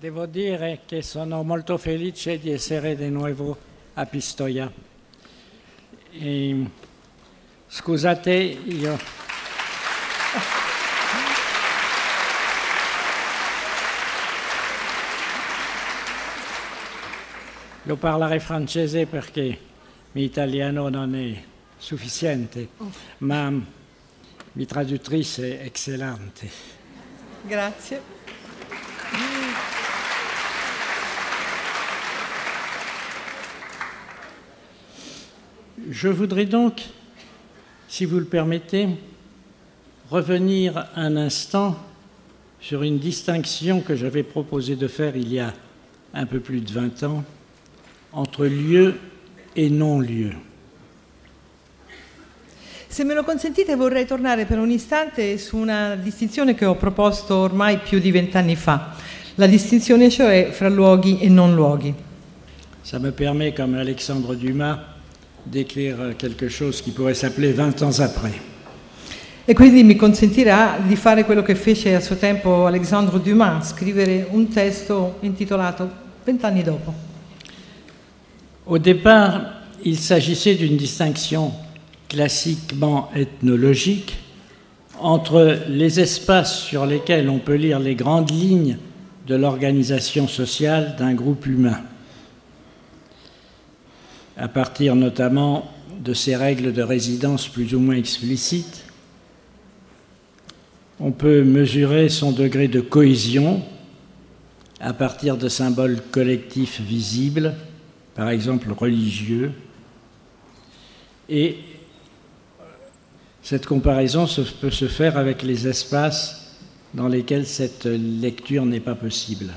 Devo dire che sono molto felice di essere di nuovo a Pistoia. E, scusate, io... Io parlerei francese perché l'italiano non è sufficiente, ma mi traduttrice è eccellente. Grazie. Je voudrais donc, si vous le permettez, revenir un instant sur une distinction que j'avais proposé de faire il y a un peu plus de 20 ans entre lieu et non-lieu. Se me lo consentite vorrei tornare per un istante su una distinzione che ho proposto ormai più di vent'anni fa, la distinzione cioè fra luoghi e non luoghi. Ça me permet, comme Alexandre Dumas, d'écrire quelque chose qui pourrait s'appeler 20 ans après. E quindi mi consentirà di fare quello che fece a suo tempo Alexandre Dumas, scrivere un testo intitolato Vent'anni dopo. Au départ, il s'agissait d'une distinction classiquement ethnologique entre les espaces sur lesquels on peut lire les grandes lignes de l'organisation sociale d'un groupe humain, à partir notamment de ses règles de résidence plus ou moins explicites. On peut mesurer son degré de cohésion à partir de symboles collectifs visibles, par exemple religieux, et cette comparaison peut se faire avec les espaces dans lesquels cette lecture n'est pas possible.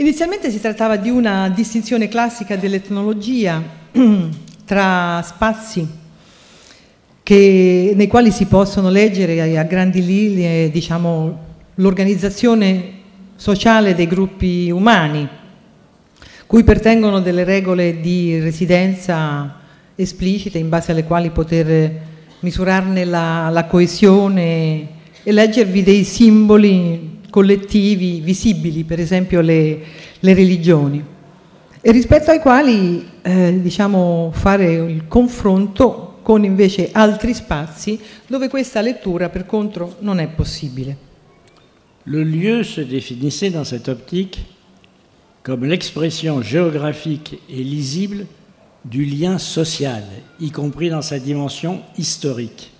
Inizialmente si trattava di una distinzione classica dell'etnologia tra spazi che- nei quali si possono leggere a, grandi linee diciamo, l'organizzazione sociale dei gruppi umani, cui pertengono delle regole di residenza esplicite in base alle quali poter misurarne la, la coesione e leggervi dei simboli collettivi visibili, per esempio le, le religioni, e rispetto ai quali eh, diciamo, fare il confronto con invece altri spazi dove questa lettura per contro non è possibile. Le lieu se définissait dans cette optique comme l'expression géographique et lisible du lien social, y compris dans sa dimension historique.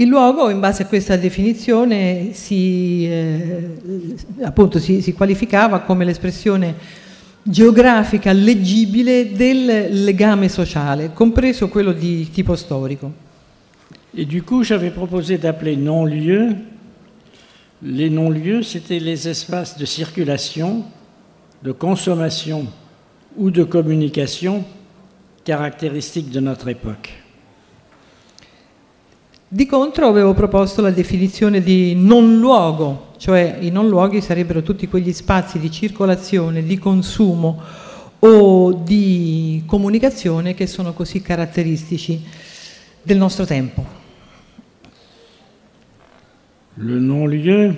Il luogo, in base a questa definizione, si, eh, appunto, si, si qualificava come l'espressione geografica leggibile del legame sociale, compreso quello di tipo storico. Et du coup, j'avais proposé d'appeler non-lieux. Les non-lieux, c'était les espaces de circulation, de consommation ou de communication caractéristiques de notre époque. Di contro avevo proposto la definizione di non luogo, cioè i non luoghi sarebbero tutti quegli spazi di circolazione, di consumo o di comunicazione che sono così caratteristici del nostro tempo. Le non-lieu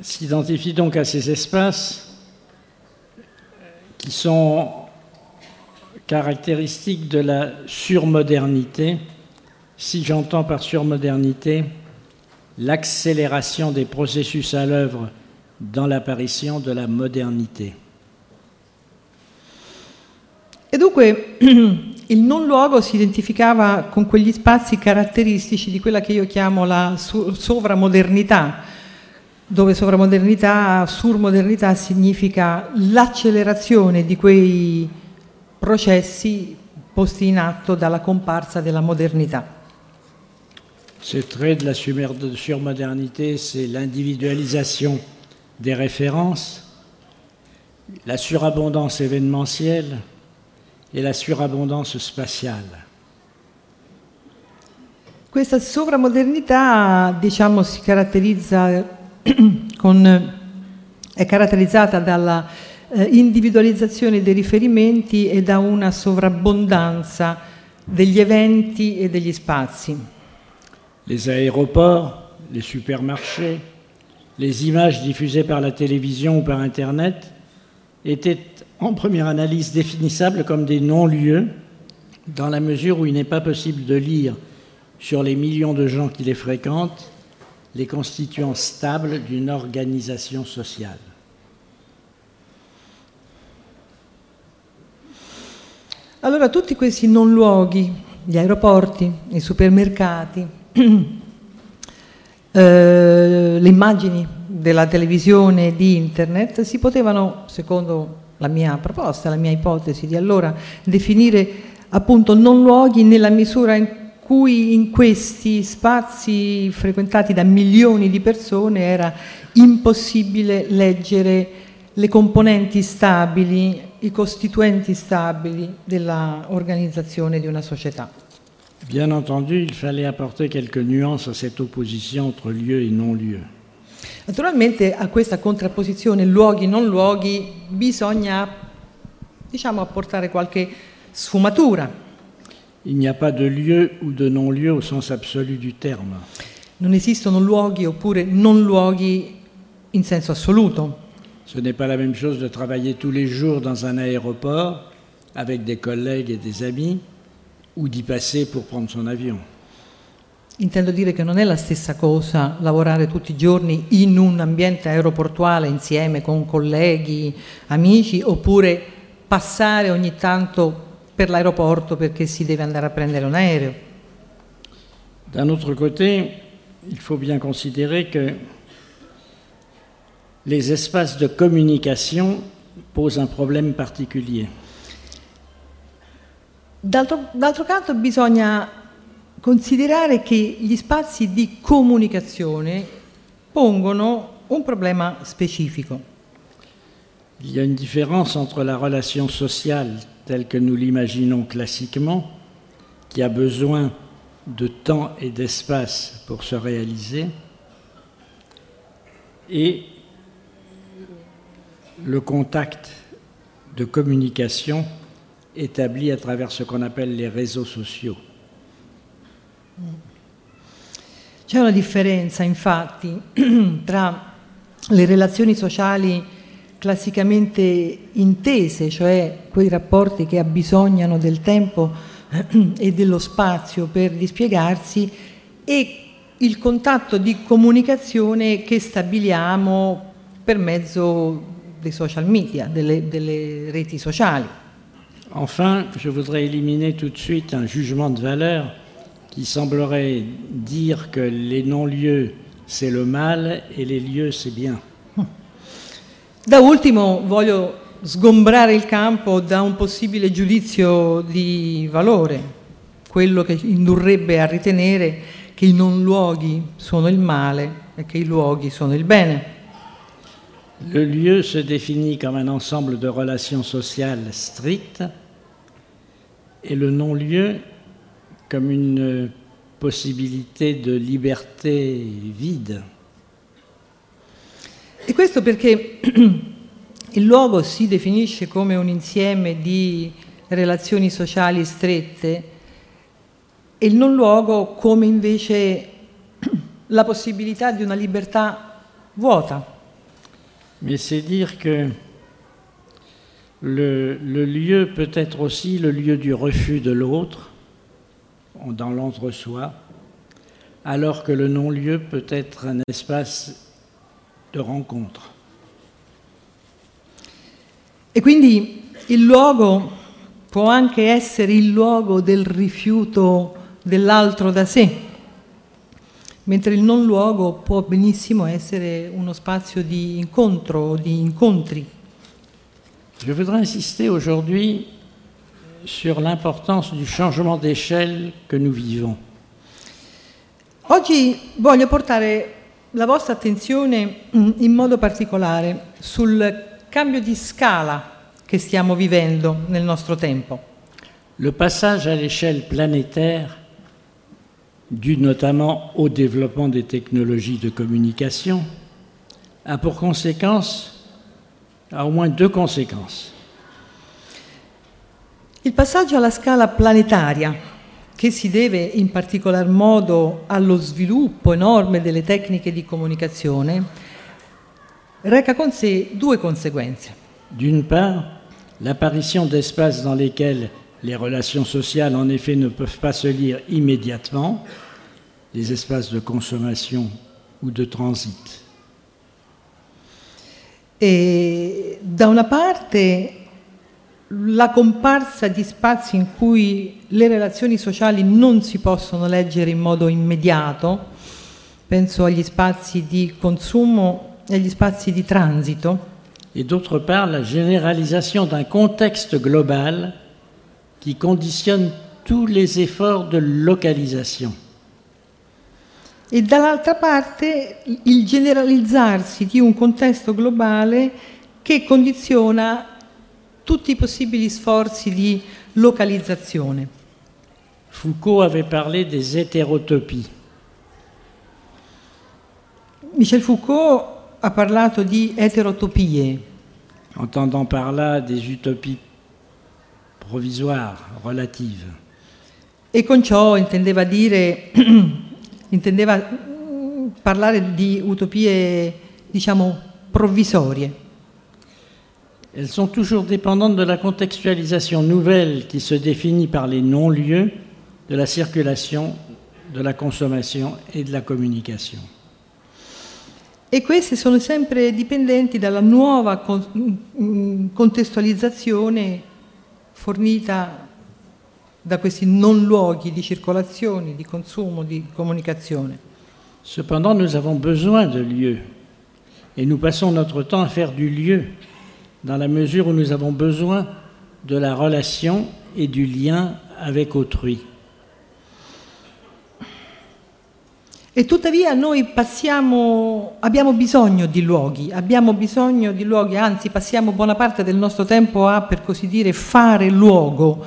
s'identifie donc à ces espaces qui sont caractéristiques de la surmodernité. Si j'entends par surmodernité l'accélération des processus à l'œuvre dans l'apparition de la modernité. E dunque il non luogo si identificava con quegli spazi caratteristici di quella che io chiamo la sovramodernità, dove sovramodernità, surmodernità significa l'accelerazione di quei processi posti in atto dalla comparsa della modernità. Ce trait de la surmodernité, c'est l'individualisation des références, la surabondance événementielle et la surabondance spatiale. Questa sovramodernità, diciamo, si caratterizza con, è caratterizzata dalla eh, individualizzazione dei riferimenti e da una sovrabbondanza degli eventi e degli spazi. Les aéroports, les supermarchés, les images diffusées par la télévision ou par Internet étaient en première analyse définissables comme des non-lieux, dans la mesure où il n'est pas possible de lire sur les millions de gens qui les fréquentent les constituants stables d'une organisation sociale. Allora tutti questi non luoghi, gli aeroporti, i supermercati, eh, le immagini della televisione, di internet, si potevano, secondo la mia proposta, la mia ipotesi di allora, definire appunto non luoghi nella misura in cui in questi spazi frequentati da milioni di persone era impossibile leggere le componenti stabili, i costituenti stabili dell'organizzazione di una società. Bien entendu, il fallait apporter quelques nuances à cette opposition entre lieu et non-lieu. Naturalmente a questa contrapposizione luoghi-non luoghi bisogna diciamo, apportare qualche sfumatura. Il n'y a pas de lieu ou de non-lieu au sens absolu du terme. Non esistono luoghi oppure non luoghi in senso assoluto. Ce n'est pas la même chose de travailler tous les jours dans un aéroport avec des collègues et des amis ou d'y passer pour prendre son avion. Intendo dire che non è la stessa cosa lavorare tutti i giorni in un ambiente aeroportuale insieme con colleghi, amici, oppure passare ogni tanto per l'aeroporto perché si deve andare a prendere un aereo. D'un autre côté, il faut bien considérer que les espaces de communication posent un problème particulier. D'altro, canto bisogna considerare che gli spazi di comunicazione pongono un problema specifico. Il y a une différence entre la relation sociale telle que nous l'imaginons classiquement, qui a besoin de temps et d'espace pour se réaliser, et le contact de communication établi à travers ce qu'on appelle les réseaux sociaux. C'è una differenza infatti tra le relazioni sociali classicamente intese, cioè quei rapporti che abbisognano del tempo e dello spazio per dispiegarsi, e il contatto di comunicazione che stabiliamo per mezzo dei social media, delle, delle reti sociali. Enfin, je voudrais éliminer tout de suite un jugement de valeur qui semblerait dire que les non-lieux c'est le mal et les lieux c'est bien. Da ultimo voglio sgombrare il campo da un possibile giudizio di valore, quello che indurrebbe a ritenere che i non luoghi sono il male e che i luoghi sono il bene. Le lieu se définit comme un ensemble de relations sociales strictes et le non-lieu comme une possibilité de liberté vide. E questo perché il luogo si definisce come un insieme di relazioni sociali strette e il non luogo come invece la possibilità di una libertà vuota. Mais c'est dire que le, lieu peut être aussi le lieu du refus de l'autre, dans l'entre-soi, alors que le non-lieu peut être un espace de rencontre. E quindi il luogo può anche essere il luogo del rifiuto dell'altro da sé, mentre il non luogo può benissimo essere uno spazio di incontro, di incontri. Je voudrais insister aujourd'hui sur l'importance du changement d'échelle que nous vivons. Oggi voglio portare la vostra attenzione in modo particolare sul cambio di scala che stiamo vivendo nel nostro tempo. Le passage à l'échelle planétaire, dû notamment au développement des technologies de communication, a pour conséquence, a au moins deux conséquences. Il passaggio alla scala planetaria che si deve in particolar modo allo sviluppo enorme delle tecniche di comunicazione, reca con sé due conseguenze. D'une part, l'apparition d'espaces dans lesquels les relations sociales, en effet, ne peuvent pas se lire immédiatement, les espaces de consommation ou de transit. E da una parte la comparsa di spazi in cui le relazioni sociali non si possono leggere in modo immediato, penso agli spazi di consumo e agli spazi di transito, Et d'autre part, la généralisation d'un contexte global qui conditionne tous les efforts de localisation. E dall'altra parte il generalizzarsi di un contesto globale che condiziona tutti i possibili sforzi di localizzazione. Foucault avait parlé des hétérotopies. Michel Foucault ha parlato di eterotopie, entendant par là des utopies provisoires, relatives. e con ciò intendeva dire, intendeva mm, parlare di utopie, diciamo, provvisorie. Elles sont toujours dépendantes de la contextualisation nouvelle qui se définit par les non-lieux de la circulation, de la consommation et de la communication. E queste sono sempre dipendenti dalla nuova con- mm, contestualizzazione fornita da questi non luoghi di circolazione, di consumo, di comunicazione. Cependant, nous avons besoin de lieux et nous passons notre temps à faire du lieu dans la mesure où nous avons besoin de la relation et du lien avec autrui. E tuttavia noi passiamo, abbiamo bisogno di luoghi, abbiamo bisogno di luoghi, anzi passiamo buona parte del nostro tempo a, per così dire, fare luogo,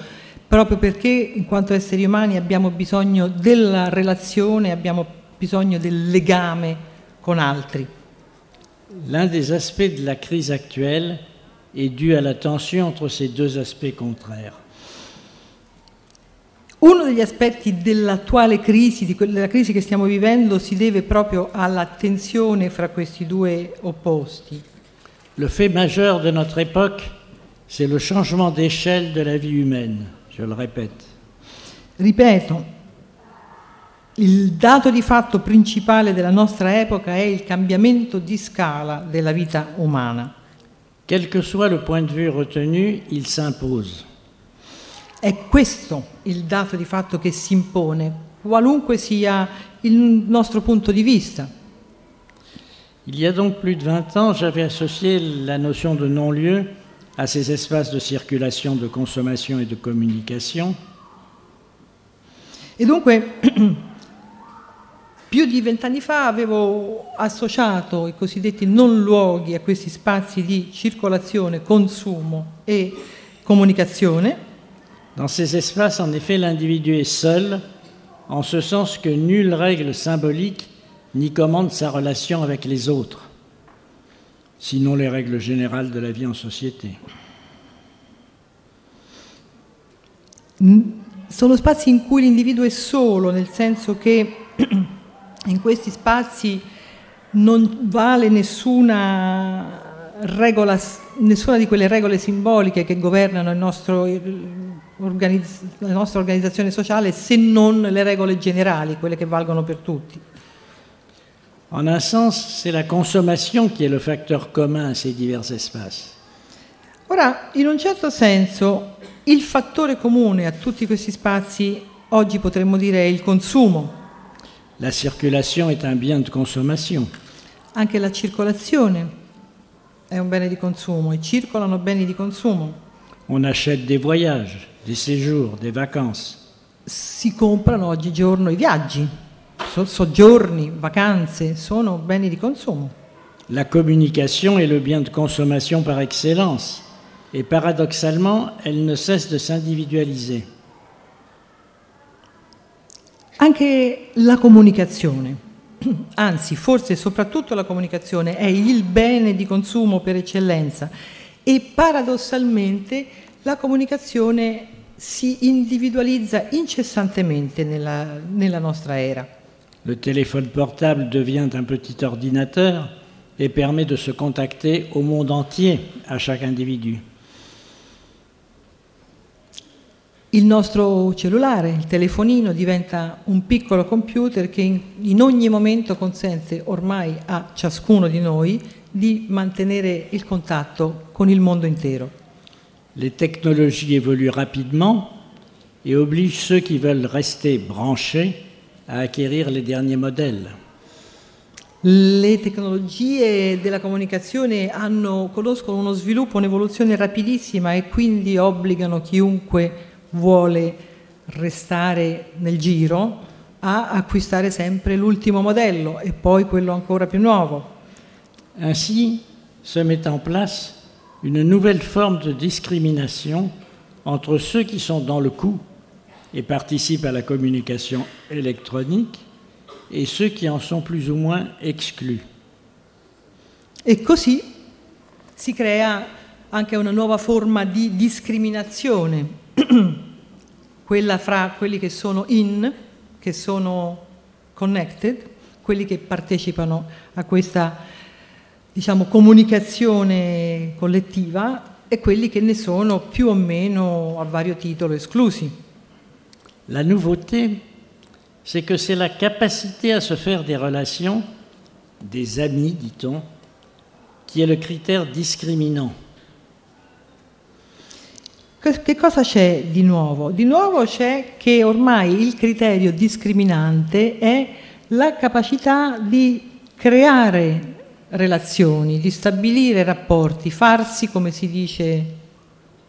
proprio perché in quanto esseri umani abbiamo bisogno della relazione, abbiamo bisogno del legame con altri. L'un des aspects de la crise actuelle est dû à la tension entre ces deux aspects contraires. Uno degli aspetti dell'attuale crisi, della crisi che stiamo vivendo, si deve proprio alla tensione fra questi due opposti. Le fait majeur de notre époque, c'est le changement d'échelle de la vie humaine, je le répète. Ripeto, il dato di fatto principale della nostra epoca è il cambiamento di scala della vita umana. Quel que soit le point de vue retenu, il s'impose. È questo il dato di fatto che si impone, qualunque sia il nostro punto di vista. Il y a donc plus de 20 ans, j'avais associé la notion de non-lieu à ces espaces de circulation, de consommation et de communication. E dunque, più di vent'anni fa avevo associato i cosiddetti non luoghi a questi spazi di circolazione, consumo e comunicazione. Dans ces espaces, en effet, l'individu est seul, en ce sens que nulle règle symbolique n'y commande sa relation avec les autres, sinon les règles générales de la vie en société. Sono spazi in cui l'individuo è solo, nel senso che in questi spazi non vale nessuna regola, nessuna di quelle regole simboliche che governano nostro, la nostra organizzazione sociale, se non le regole generali, quelle che valgono per tutti. En un sens, c'est la consommation qui est le facteur commun à ces divers espaces. Ora, in un certo senso, il fattore comune a tutti questi spazi oggi potremmo dire è il consumo, La circulation est un bien de consommation. anche la circolazione è un bene di consumo e circolano beni di consumo. On achète des voyages, des séjours, des vacances. Si comprano oggigiorno i viaggi, so- soggiorni, vacanze, sono beni di consumo. La communication est le bien de consommation par excellence. Et paradoxalement, elle ne cesse de s'individualiser. Anche la comunicazione, anzi forse soprattutto la comunicazione, è il bene di consumo per eccellenza e paradossalmente la comunicazione si individualizza incessantemente nella, nella nostra era. Le téléphone portable devient un petit ordinateur et permet de se contacter au monde entier à chaque individu. Il nostro cellulare, il telefonino, diventa un piccolo computer che in, ogni momento consente ormai a ciascuno di noi di mantenere il contatto con il mondo intero. Les technologies évoluent rapidement et obligent ceux qui veulent rester branchés à acquérir les derniers modèles. Le tecnologie della comunicazione hanno, conoscono uno sviluppo, un'evoluzione rapidissima e quindi obbligano chiunque vuole restare nel giro a acquistare sempre l'ultimo modello e poi quello ancora più nuovo. Ainsi se met en place une nouvelle forme de discrimination entre ceux qui sont dans le coup et participent à la communication électronique et ceux qui en sont plus ou moins exclus. E così si crea anche una nuova forma di discriminazione, quella fra quelli che sono in, che sono connected, quelli che partecipano a questa diciamo, comunicazione collettiva e quelli che ne sono più o meno a vario titolo esclusi. La nouveauté, c'est que c'est la capacité à se faire des relations, des amis, dit-on, qui est le critère discriminant. Che cosa c'è di nuovo? Di nuovo c'è che ormai il criterio discriminante è la capacità di creare relazioni, di stabilire rapporti, farsi, come si dice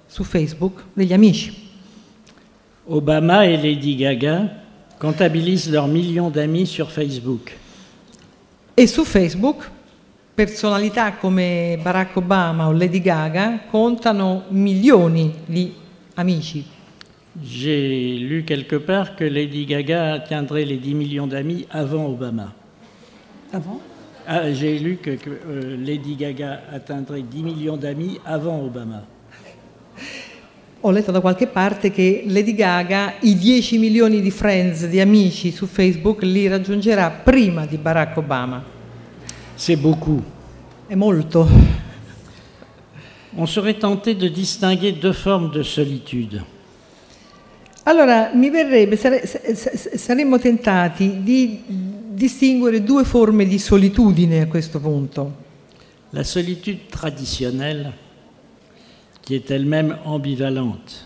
su Facebook, degli amici. Obama et Lady Gaga comptabilisent leurs millions d'amis sur Facebook. E su Facebook personalità come Barack Obama o Lady Gaga contano milioni di amici. J'ai lu quelque part que Lady Gaga atteindrait les 10 millions d'amis avant Obama. Avant? Ah, J'ai lu que, que euh, Lady Gaga atteindrait 10 millions d'amis avant Obama. Ho letto da qualche parte che Lady Gaga i 10 milioni di friends, di amici su Facebook, li raggiungerà prima di Barack Obama. C'est beaucoup. È molto. On serait tenté de distinguer deux formes de solitude. Allora, mi verrebbe, sare, saremmo tentati di distinguere due forme di solitudine a questo punto. La solitude traditionnelle, qui est elle-même ambivalente.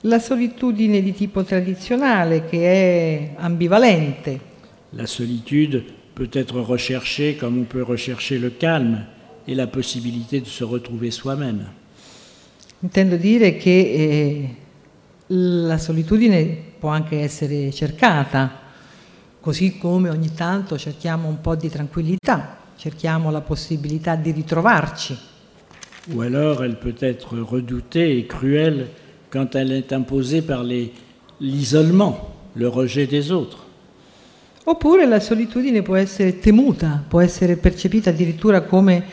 La solitudine di tipo tradizionale, che è ambivalente. La solitude peut être recherché comme on peut rechercher le calme et la possibilité de se retrouver soi-même. Intendo dire che eh, la solitudine può anche essere cercata, così come ogni tanto cerchiamo un po' di tranquillità, cerchiamo la possibilità di ritrovarci. Ou alors elle peut être redoutée et cruelle quand elle est imposée par l'isolement, le rejet des autres. Oppure la solitudine può essere temuta, può essere percepita addirittura come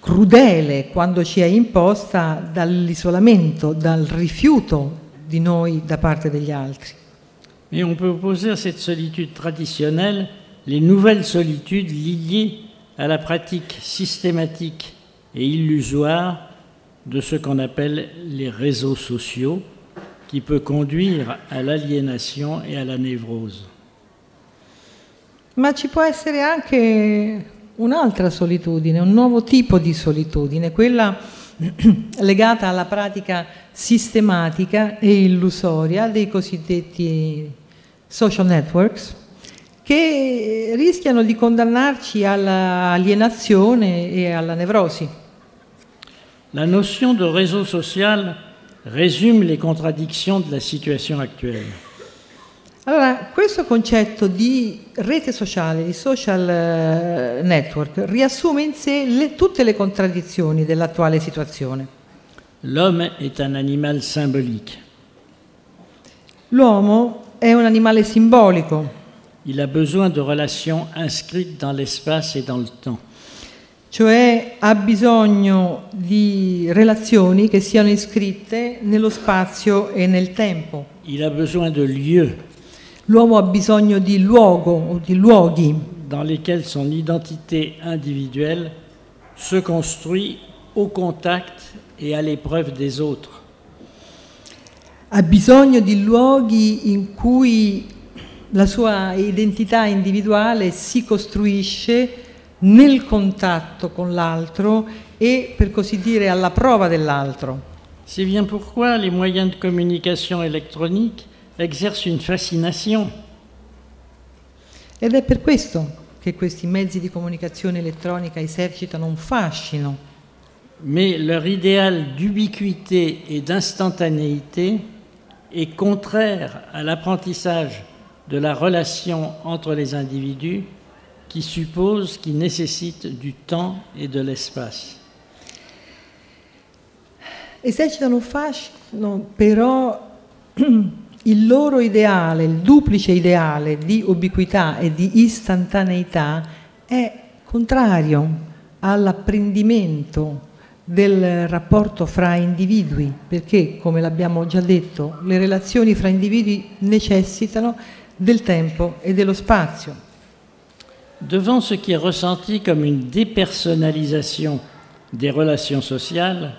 crudele quando ci è imposta dall'isolamento, dal rifiuto di noi da parte degli altri. Et on peut opposer à cette solitude traditionnelle les nouvelles solitudes liées à la pratique systématique et illusoire de ce qu'on appelle les réseaux sociaux, qui peut conduire à l'aliénation et à la névrose. Ma ci può essere anche un'altra solitudine, un nuovo tipo di solitudine, quella legata alla pratica sistematica e illusoria dei cosiddetti social networks, che rischiano di condannarci all'alienazione e alla nevrosi. La notion de réseau social résume les contradictions de la situation actuelle. Allora, questo concetto di rete sociale, di social eh, network, riassume in sé le, tutte le contraddizioni dell'attuale situazione. L'homme est un animal symbolique. L'uomo è un animale simbolico. Il a besoin de relations inscrites dans l'espace et dans le temps. Cioè ha bisogno di relazioni che siano iscritte nello spazio e nel tempo. Il a besoin de lieux L'uomo ha bisogno di luogo o di luoghi dans lesquels son identité individuelle se construit au contact et à l'épreuve des autres. ha bisogno di luoghi in cui la sua identità individuale si costruisce nel contatto con l'altro e per così dire alla prova dell'altro. C'est bien pourquoi les moyens de communication électronique exercent une fascination. Ed è per questo che questi mezzi di comunicazione elettronica esercitano un fascino, Mais leur idéal d'ubiquité et d'instantanéité est contraire à l'apprentissage de la relation entre les individus qui suppose, qui nécessite du temps et de l'espace. esercitano fascino, però il loro ideale, il duplice ideale di ubiquità e di istantaneità è contrario all'apprendimento del rapporto fra individui, perché, come l'abbiamo già detto, le relazioni fra individui necessitano del tempo e dello spazio. Devant ce qui est ressenti comme une dépersonnalisation des relations sociales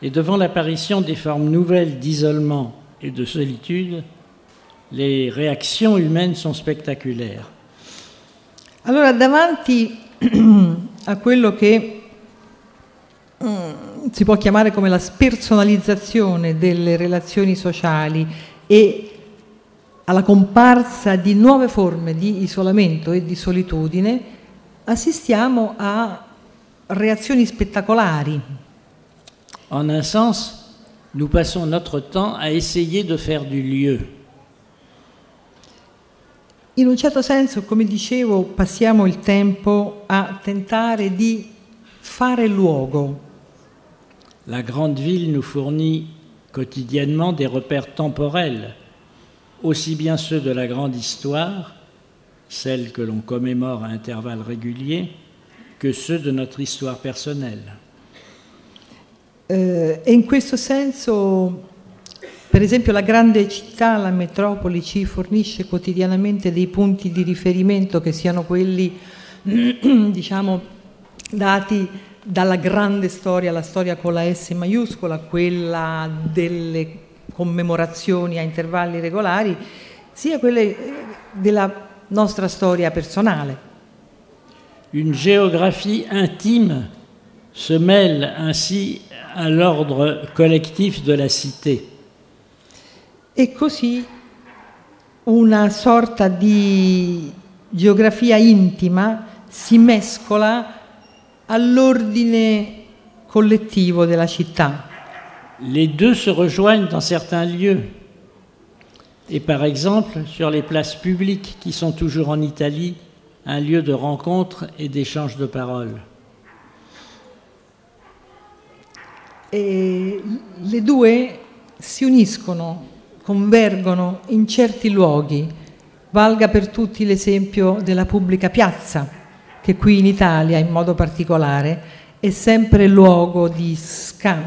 et devant l'apparition des formes nouvelles d'isolement et de solitude, les réactions humaines sont spectaculaires. Allora, davanti a quello che mm, si può chiamare la spersonalizzazione delle relazioni sociali e alla comparsa di nuove forme di isolamento e di solitudine, assistiamo a reazioni spettacolari. En un sens, nous passons notre temps à essayer de faire du lieu. In un certo senso, come dicevo, passiamo il tempo a tentare di fare luogo. La grande ville nous fournit quotidiennement des repères temporels, aussi bien ceux de la grande histoire, celle que l'on commémore à intervalles réguliers, que ceux de notre histoire personnelle. Eh, e in questo senso, per esempio, la grande città, la metropoli, ci fornisce quotidianamente dei punti di riferimento che siano quelli, diciamo, dati dalla grande storia, la storia con la S maiuscola, quella delle commemorazioni a intervalli regolari, sia quelle della nostra storia personale. Une géographie intime se mêle ainsi à l'ordre collectif de la cité. E così una sorta di geografia intima si mescola all'ordine collettivo della città. Les deux se rejoignent dans certains lieux. Et par exemple, sur les places publiques qui sont toujours en Italie, un lieu de rencontre et d'échange de paroles. E le due si uniscono, convergono in certi luoghi. Valga per tutti l'esempio della pubblica piazza, che qui in Italia in modo particolare è sempre luogo di,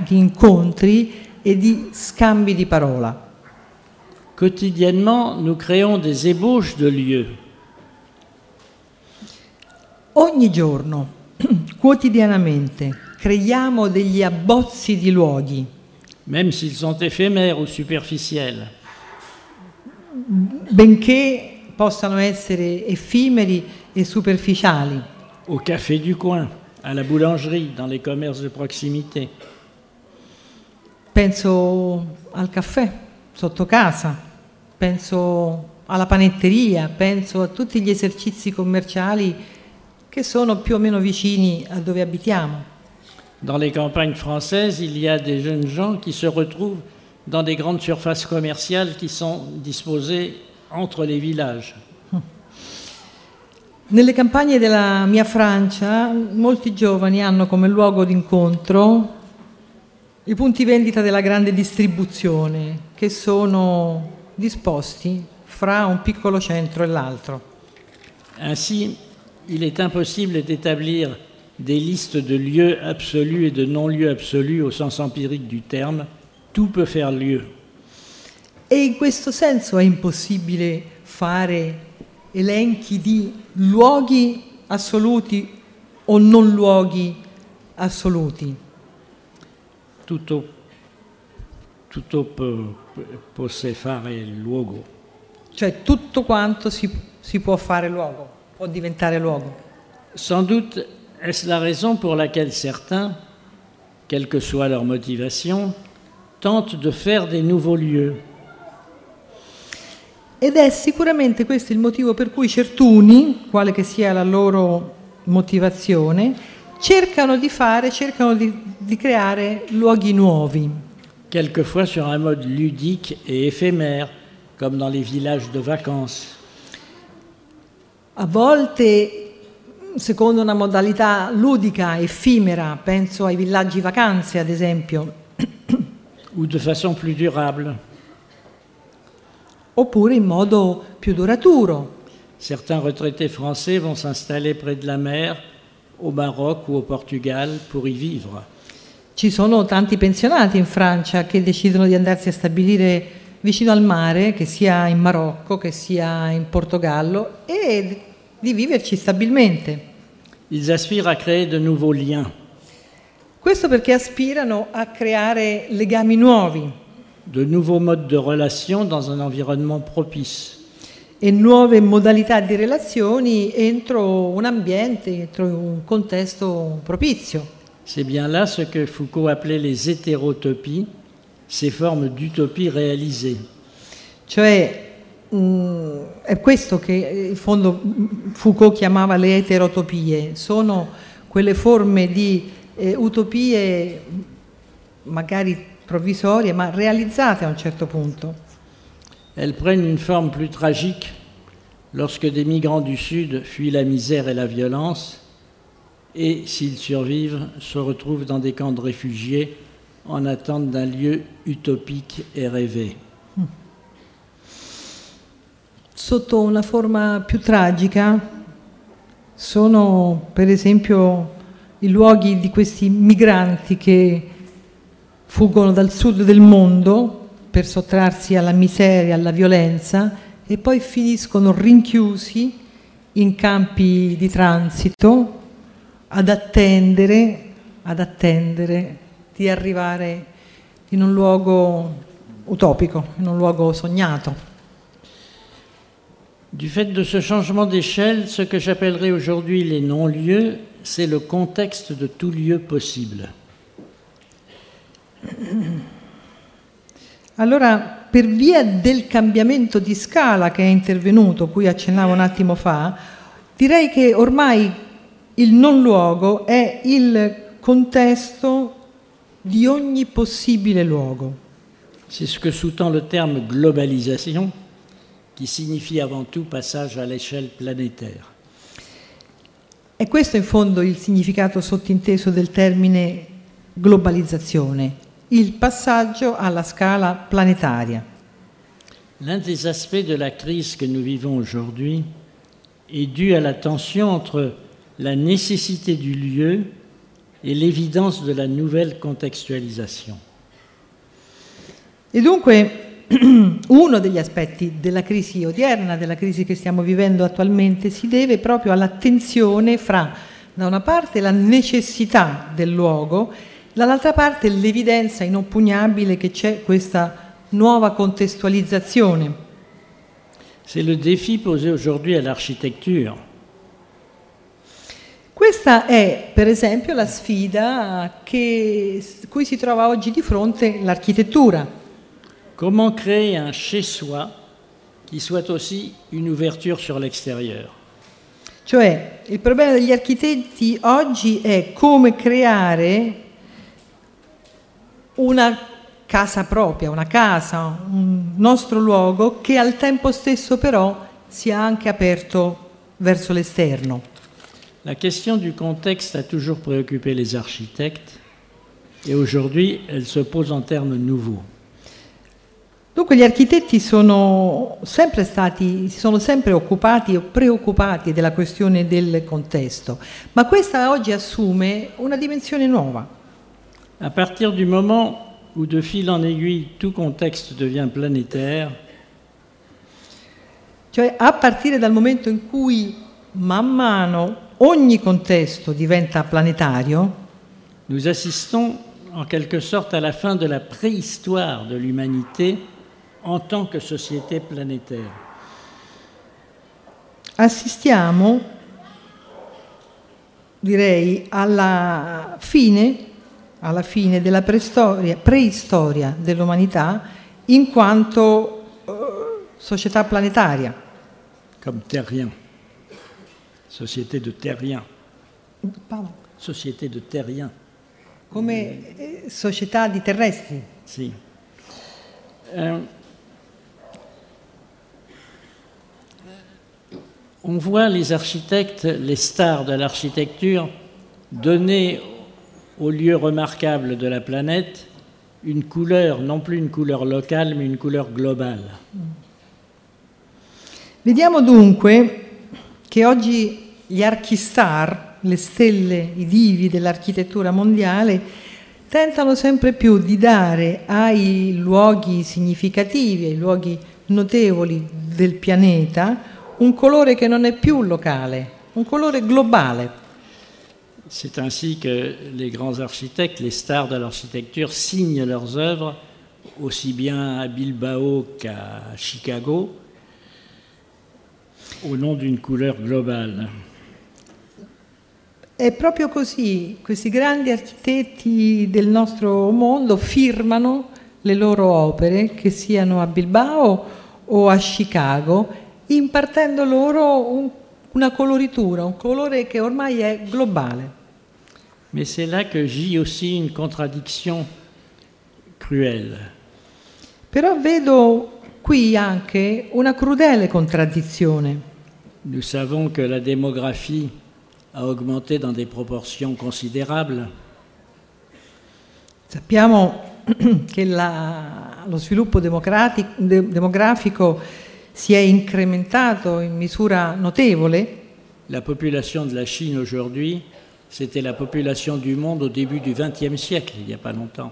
di incontri e di scambi di parola. Quotidiennement, nous créons des ébauches de lieux. Ogni giorno, quotidianamente, creiamo degli abbozzi di luoghi, même s'ils sont éphémères ou superficiels. benché possano essere effimeri e superficiali. Au café du coin, à la boulangerie, dans les commerces de proximité. Penso al caffè sotto casa, penso alla panetteria, penso a tutti gli esercizi commerciali che sono più o meno vicini a dove abitiamo. Dans les campagnes françaises, il y a des jeunes gens qui se retrouvent dans des grandes surfaces commerciales qui sont disposées entre les villages. Nelle campagne della mia Francia molti giovani hanno come luogo d'incontro i punti vendita della grande distribuzione che sono disposti fra un piccolo centro e l'altro. Ainsi, il est impossible d'établir des listes de lieux absolus et de non-lieux absolus au sens empirique du terme, tout peut faire lieu. E in questo senso è impossibile fare elenchi di luoghi assoluti o non luoghi assoluti. Tutto, tutto può, può fare luogo. Cioè tutto quanto si, si può fare luogo, può diventare luogo. Sans doute est-ce la raison pour laquelle certains, quelle que soit leur motivation, tentent de faire des nouveaux lieux. Ed è sicuramente questo il motivo per cui certuni, quale che sia la loro motivazione, cercano di fare, cercano di, di creare luoghi nuovi. Quelquefois sur un mode ludique et éphémère, comme dans les villages de vacances. A volte secondo una modalità ludica, effimera, penso ai villaggi vacanze ad esempio. Ou de façon plus durable. Oppure in modo più duraturo. Certains retraités français vont s'installer près de la mer, au Maroc ou au Portugal, pour y vivre. Ci sono tanti pensionati in Francia che decidono di andarsi a stabilire vicino al mare, che sia in Marocco, che sia in Portogallo, e di viverci stabilmente. Ils aspirent à créer de nouveaux liens. Questo perché aspirano a creare legami nuovi. De nouveaux modes de relation dans un environnement propice. E nuove modalità di relazioni entro un ambiente, entro un contesto propizio. C'est bien là ce que Foucault appelait les hétérotopies, ces formes d'utopie réalisées. Cioè Mm, è questo che in fondo Foucault chiamava le eterotopie, sono quelle forme di eh, utopie magari provvisorie ma realizzate a un certo punto. Elles prennent une forme plus tragique lorsque des migrants du Sud fuient la misère et la violence et, s'ils survivent, se retrouvent dans des camps de réfugiés en attente d'un lieu utopique et rêvé. Sotto una forma più tragica sono per esempio i luoghi di questi migranti che fuggono dal sud del mondo per sottrarsi alla miseria, alla violenza e poi finiscono rinchiusi in campi di transito ad attendere, ad attendere di arrivare in un luogo utopico, in un luogo sognato. Du fait de ce changement d'échelle, ce que j'appellerai aujourd'hui les non-lieux, c'est le contexte de tout lieu possible. Allora, per via del cambiamento di scala che è intervenuto, cui accennavo un attimo fa, direi che ormai il non luogo è il contesto di ogni possibile luogo. C'est ce que sous-tend le terme globalisation qui signifie avant tout passage à l'échelle planétaire. E questo in fondo il significato sottinteso del termine globalizzazione, il passaggio alla scala planetaria. L'un des aspects de la crise que nous vivons aujourd'hui est dû à la tension entre la nécessité du lieu et l'évidence de la nouvelle contextualisation. E dunque uno degli aspetti della crisi odierna, della crisi che stiamo vivendo attualmente, si deve proprio alla tensione fra, da una parte, la necessità del luogo, dall'altra parte l'evidenza inoppugnabile che c'è questa nuova contestualizzazione. C'est le défi posé aujourd'hui à l'architecture. Questa è per esempio la sfida che, cui si trova oggi di fronte l'architettura. Comment créer un chez-soi qui soit aussi une ouverture sur l'extérieur Cioè, il problema degli architetti oggi è come creare una casa propria, una casa, un nostro luogo che al tempo stesso però sia anche aperto verso l'esterno. La question du contexte a toujours préoccupé les architectes et aujourd'hui elle se pose en termes nouveaux. Dunque gli architetti sono sempre stati, si sono sempre occupati o preoccupati della questione del contesto, ma questa oggi assume una dimensione nuova. À partir du moment où de fil en aiguille tout contexte devient planétaire, Cioè a partire dal momento in cui man mano ogni contesto diventa planetario, nous assistons en quelque sorte à la fin de la préhistoire de l'humanité en tant que société planétaire. assistiamo, direi, alla fine, alla fine della preistoria, preistoria dell'umanità in quanto eh, società planetaria. comme terrien. Société de terriens. Paolo, Société de terriens, come eh, società di terrestri. si. Euh, on voit les architectes, les stars de l'architecture, donner aux lieux remarquables de la planète une couleur, non plus une couleur locale, mais une couleur globale. Vediamo dunque che oggi gli archistar, le stelle, i divi dell'architettura mondiale, tentano sempre più di dare ai luoghi significativi, ai luoghi notevoli del pianeta, un colore che non è più locale, un colore globale. C'est ainsi que les grands architectes, les stars de l'architecture, signent leurs œuvres aussi bien à Bilbao qu'à Chicago au nom d'une couleur globale. È proprio così, questi grandi architetti del nostro mondo firmano le loro opere, che siano a Bilbao o a Chicago, impartendo loro un- una coloritura, un colore che ormai è globale. Mais c'est là que gît aussi une contradiction cruelle. Però vedo qui anche una crudele contraddizione. Nous savons que la démographie a augmenté dans des proportions considérables. Sappiamo che la- lo sviluppo de- demografico si è incrementato in misura notevole. La population de la Chine aujourd'hui, c'était la population du monde au début du XXe siècle, il n'y a pas longtemps.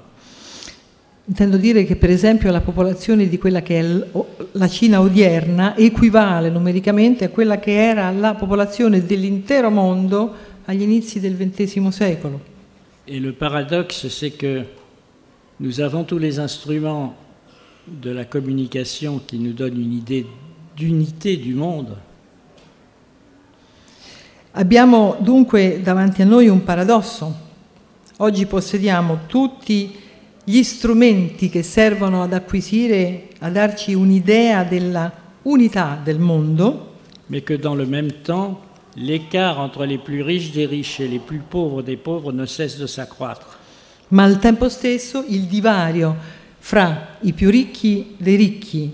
Intendo dire che per esempio la popolazione di quella che è la Cina odierna equivale numericamente a quella che era la popolazione dell'intero mondo agli inizi del XX secolo. Et le paradoxe, c'est que nous avons tous les instruments de la communication qui nous donnent une idée d'unité du monde, Abbiamo dunque davanti a noi un paradosso. Oggi possediamo tutti gli strumenti che servono ad acquisire, a darci un'idea della unità del mondo, mais que dans le même temps, l'écart entre les plus riches des riches et les plus pauvres des pauvres ne cesse de s'accroître. ma al tempo stesso il divario fra i più ricchi dei ricchi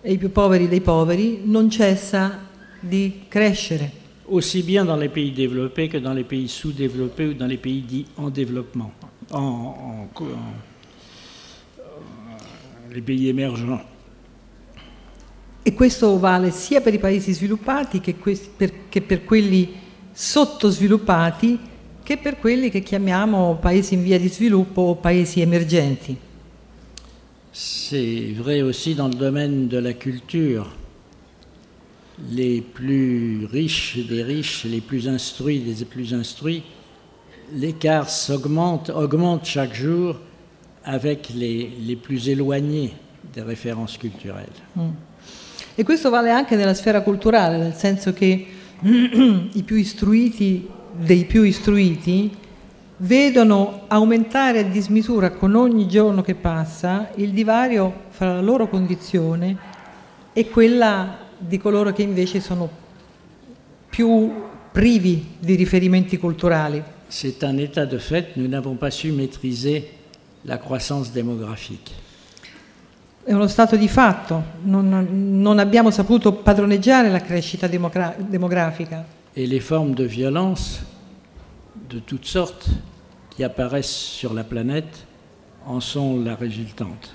e i più poveri dei poveri non cessa di crescere, aussi bien dans les pays développés que dans les pays sous-développés ou dans les pays dits en développement, en, en- en- euh, les pays émergents. E questo vale sia per i paesi sviluppati che, questi- per, che per quelli sottosviluppati che per quelli che chiamiamo paesi in via di sviluppo o paesi emergenti. C'est vrai aussi dans le domaine de la culture. Les plus riches des riches, les plus instruits des plus instruits, l'écart s'augmente, augmente chaque jour avec les, les plus éloignés des références culturelles. E questo vale anche nella sfera culturale, nel senso che i più istruiti dei più istruiti vedono aumentare a dismisura con ogni giorno che passa il divario fra la loro condizione e quella di coloro che invece sono più privi di riferimenti culturali. C'est un état de fait, nous n'avons pas su maîtriser la croissance démographique. È uno stato di fatto, non, non abbiamo saputo padroneggiare la crescita demogra- demografica. Et les formes de violence de toutes sortes qui apparaissent sur la planète en sont la résultante.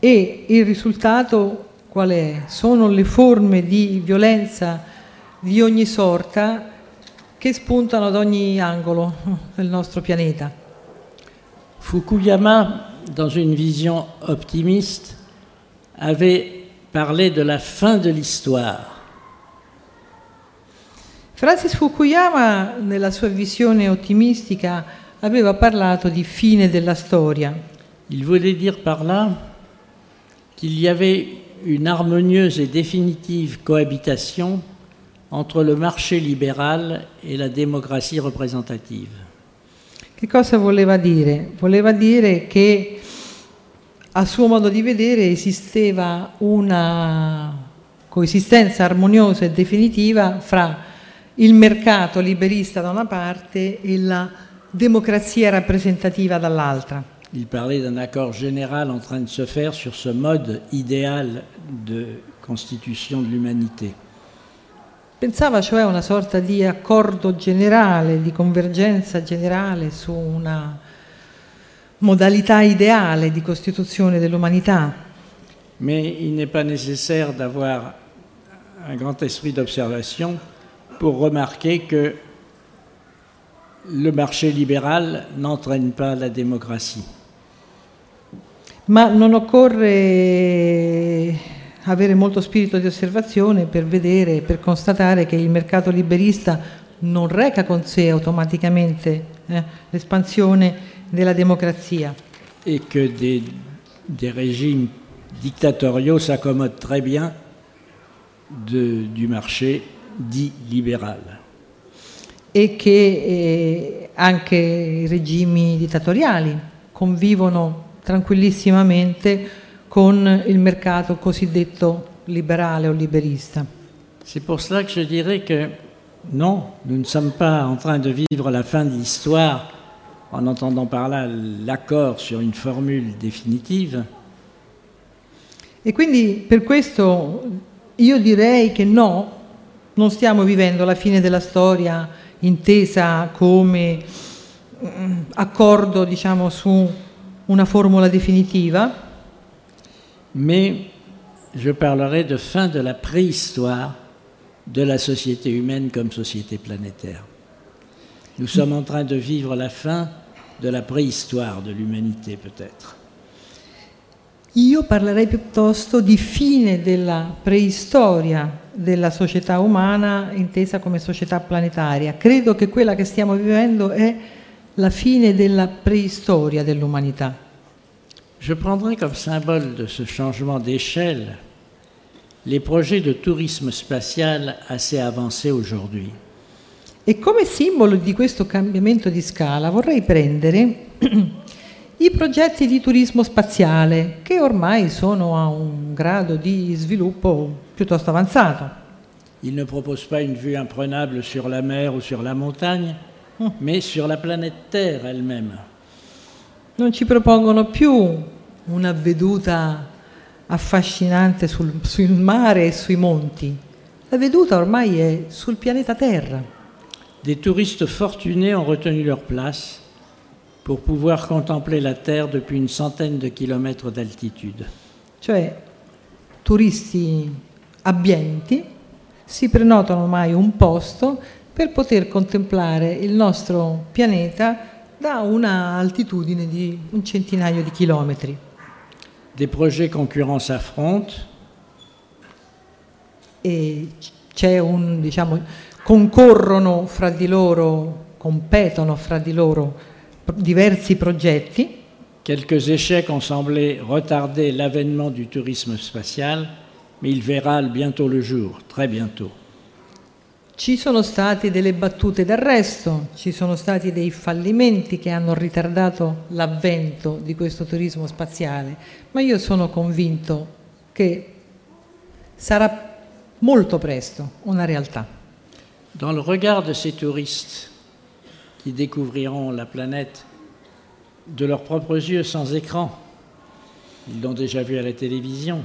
e il risultato qual è? Sono le forme di violenza di ogni sorta che spuntano ad ogni angolo del nostro pianeta. Fukuyama, dans une vision optimiste, avait parlé de la fin de l'histoire. Francis Fukuyama, nella sua visione ottimistica, aveva parlato di fine della storia. Il voulait dire par là qu'il y avait une harmonieuse et définitive cohabitation entre le marché libéral et la démocratie représentative. Che cosa voleva dire? Voleva dire che a suo modo di vedere esisteva una coesistenza armoniosa e definitiva fra il mercato liberista da una parte e la democrazia rappresentativa dall'altra. Il parlait d'un accord général en train de se faire sur ce mode idéal de constitution de l'humanité. Pensava cioè a una sorta di accordo generale, di convergenza generale su una modalità ideale di costituzione dell'umanità. Mais il n'est pas nécessaire d'avoir un grand esprit d'observation pour remarquer que le marché libéral n'entraîne pas la démocratie. Ma non occorre avere molto spirito di osservazione per vedere, per constatare che il mercato liberista non reca con sé automaticamente eh, l'espansione della democrazia. Et que des, des régimes dictatoriaux s'accommodent très bien de, du marché dit libéral. E che eh, anche i regimi dittatoriali convivono tranquillissimamente con il mercato cosiddetto liberale o liberista. C'est pour cela que je dirais que non, nous ne sommes pas en train de vivre la fin de l'histoire en entendant par là l'accord sur une formule définitive. E quindi per questo io direi che no, non stiamo vivendo la fine della storia intesa come mm, accordo, diciamo, su una formula definitiva, mais je parlerai de fin de la préhistoire de la société humaine comme société planétaire. Nous sommes en train de vivre la fin de la préhistoire de l'humanité peut-être. Io parlerei piuttosto di fine della preistoria della società umana intesa come società planetaria. Credo che quella che stiamo vivendo è la fine della preistoria dell'umanità. Je prendrai comme symbole de ce changement d'échelle les projets de tourisme spatial assez avancés aujourd'hui. E come simbolo di questo cambiamento di scala vorrei prendere i progetti di turismo spaziale che ormai sono a un grado di sviluppo piuttosto avanzato. Il ne propose pas une vue imprenable sur la mer ou sur la montagne, mais sur la planète Terre elle-même. Non ci propongono più una veduta affascinante sul, sul mare e sui monti. La veduta ormai è sul pianeta Terra. Des touristes fortunés ont retenu leur place pour pouvoir contempler la Terre depuis une centaine de kilomètres d'altitude. Cioè, turisti abbienti si prenotano ormai un posto per poter contemplare il nostro pianeta da una altitudine di un centinaio di chilometri. Des projets concurrents s'affrontent, E c'è un, diciamo, concorrono fra di loro, competono fra di loro diversi progetti. quelques échecs ont semblé retarder l'avènement du tourisme spatial, mais il verra bientôt le jour, très bientôt. Ci sono state delle battute d'arresto, ci sono stati dei fallimenti che hanno ritardato l'avvento di questo turismo spaziale, ma io sono convinto che sarà molto presto una realtà. Dans le regard de ces touristes qui découvriront la planète de leurs propres yeux sans écran, ils l'ont déjà vu à la télévision,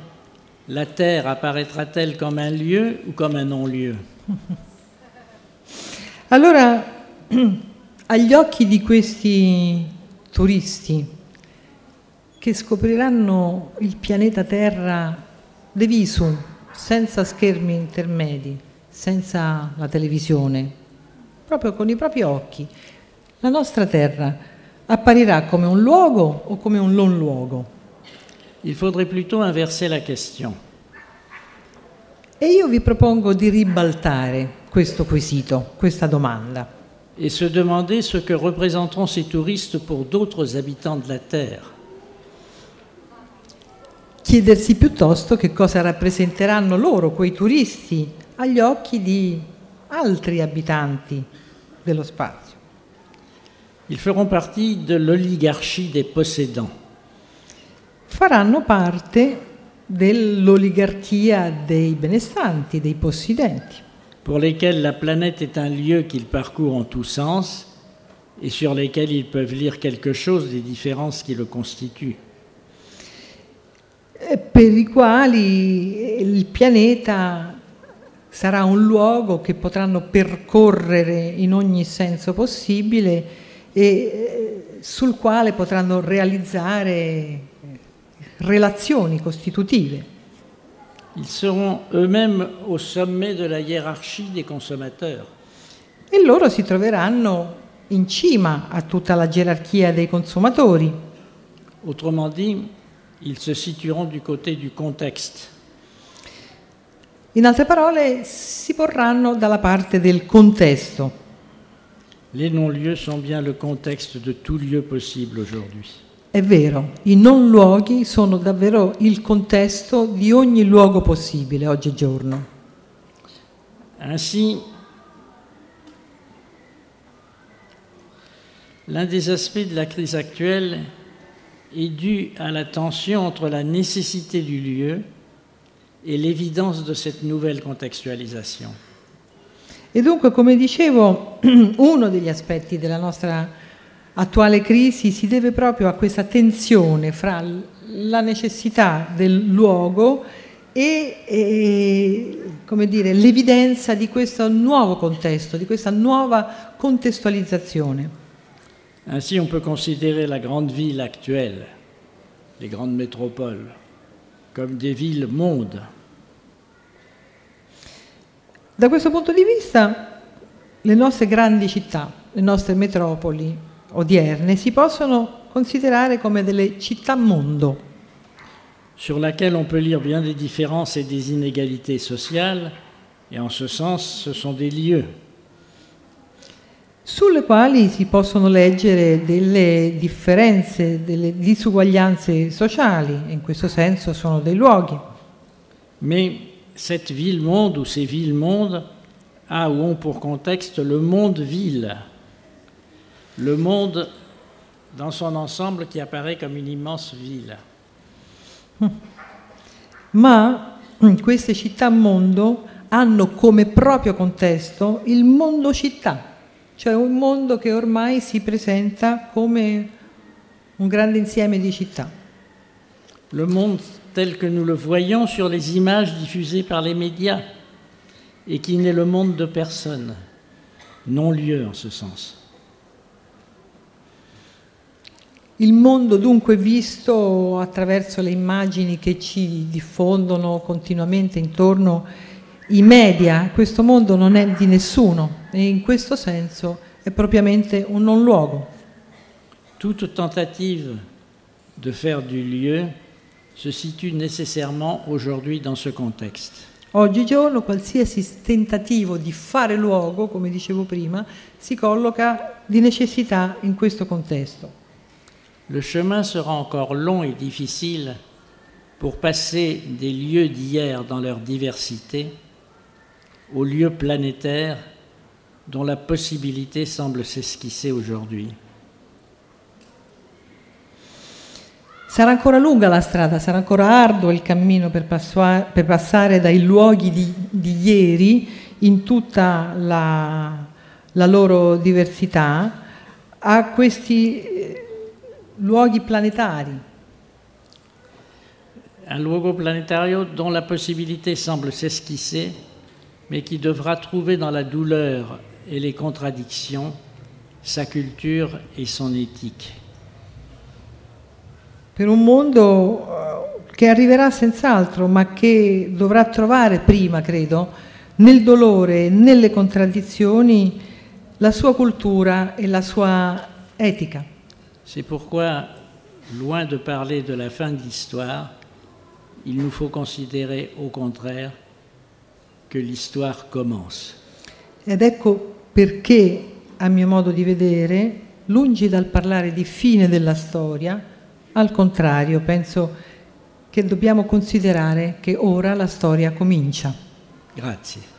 la Terre apparaîtra-t-elle comme un lieu ou comme un non-lieu? Allora, agli occhi di questi turisti, che scopriranno il pianeta Terra de visu, senza schermi intermedi, senza la televisione, proprio con i propri occhi. La nostra Terra apparirà come un luogo o come un non luogo? Il faudrait plutôt inverser la question. E io vi propongo di ribaltare questo quesito, questa domanda. Et se demander ce que représenteront ces touristes pour d'autres habitants de la Terre. Chiedersi piuttosto che cosa rappresenteranno loro, quei turisti, agli occhi di altri abitanti dello spazio. Ils feront partie de l'oligarchie des possédants. Faranno parte dell'oligarchia dei benestanti, dei possidenti, pour lesquels la planète est un lieu qu'ils parcourent en tous sens et sur lesquels ils peuvent lire quelque chose des différences qui le constituent. e per i quali il pianeta sarà un luogo che potranno percorrere in ogni senso possibile e eh, sul quale potranno realizzare relazioni costitutive. Ils seront eux-mêmes au sommet de la hiérarchie des consommateurs. E loro si troveranno in cima a tutta la gerarchia dei consumatori. Autrement dit, ils se situeront du côté du contexte. In altre parole, si porranno dalla parte del contesto. Les non-lieux sont bien le contexte de tout lieu possible aujourd'hui. È vero, i non luoghi sono davvero il contesto di ogni luogo possibile oggigiorno. Ainsi, l'un des aspects de la crise actuelle est dû à la tension entre la nécessité du lieu et l'évidence de cette nouvelle contextualisation. E dunque, come dicevo, uno degli aspetti della nostra attuale crisi si deve proprio a questa tensione fra la necessità del luogo e, e, dire, l'evidenza di questo nuovo contesto, di questa nuova contestualizzazione. Ainsi, on peut considérer la grande ville actuelle, les grandes métropoles, comme des villes-mondes. Da questo punto di vista, le nostre grandi città, le nostre metropoli odierne si possono considerare come delle città-mondo, sur laquelle on peut lire bien des différences et des inégalités sociales, et en ce sens, ce sont des lieux. Sulle quali si possono leggere delle differenze, delle disuguaglianze sociali, in questo senso sono dei luoghi. Mais cette ville-monde ou ces villes-mondes a ou ont pour contexte le monde-ville, le monde dans son ensemble qui apparaît comme une immense ville. Ma mm, queste città-mondo hanno come proprio contesto il mondo città, cioè un mondo che ormai si presenta come un grande insieme di città. Le monde tel que nous le voyons sur les images diffusées par les médias, et qui n'est le monde de personne, non-lieu en ce sens. Il mondo dunque visto attraverso le immagini che ci diffondono continuamente intorno i media, questo mondo non è di nessuno e in questo senso è propriamente un non luogo. Toute tentative de faire du lieu se situe nécessairement aujourd'hui dans ce contexte. Oggigiorno qualsiasi tentativo di fare luogo, come dicevo prima, si colloca di necessità in questo contesto. Le chemin sera encore long et difficile pour passer des lieux d'hier dans leur diversité aux lieux planétaires dont la possibilité semble s'esquisser aujourd'hui. Sarà ancora lunga la strada, sarà ancora arduo il cammino per, passua- per passare dai luoghi di, di ieri in tutta la, la loro diversità a questi eh, luoghi planetari, Un luogo planétario dont la possibilité semble s'esquisser, mais qui devra trouver dans la douleur et les contradictions sa culture et son éthique. per un mondo eh, che arriverà senz'altro, ma che dovrà trovare prima, credo, nel dolore, nelle contraddizioni, la sua cultura e la sua etica. C'est pourquoi, loin de parler de la fin de l'histoire, il nous faut considérer au contraire que l'histoire commence. Ed ecco perché, a mio modo di vedere, lungi dal parlare di fine della storia, al contrario, penso che dobbiamo considerare che ora la storia comincia. Grazie.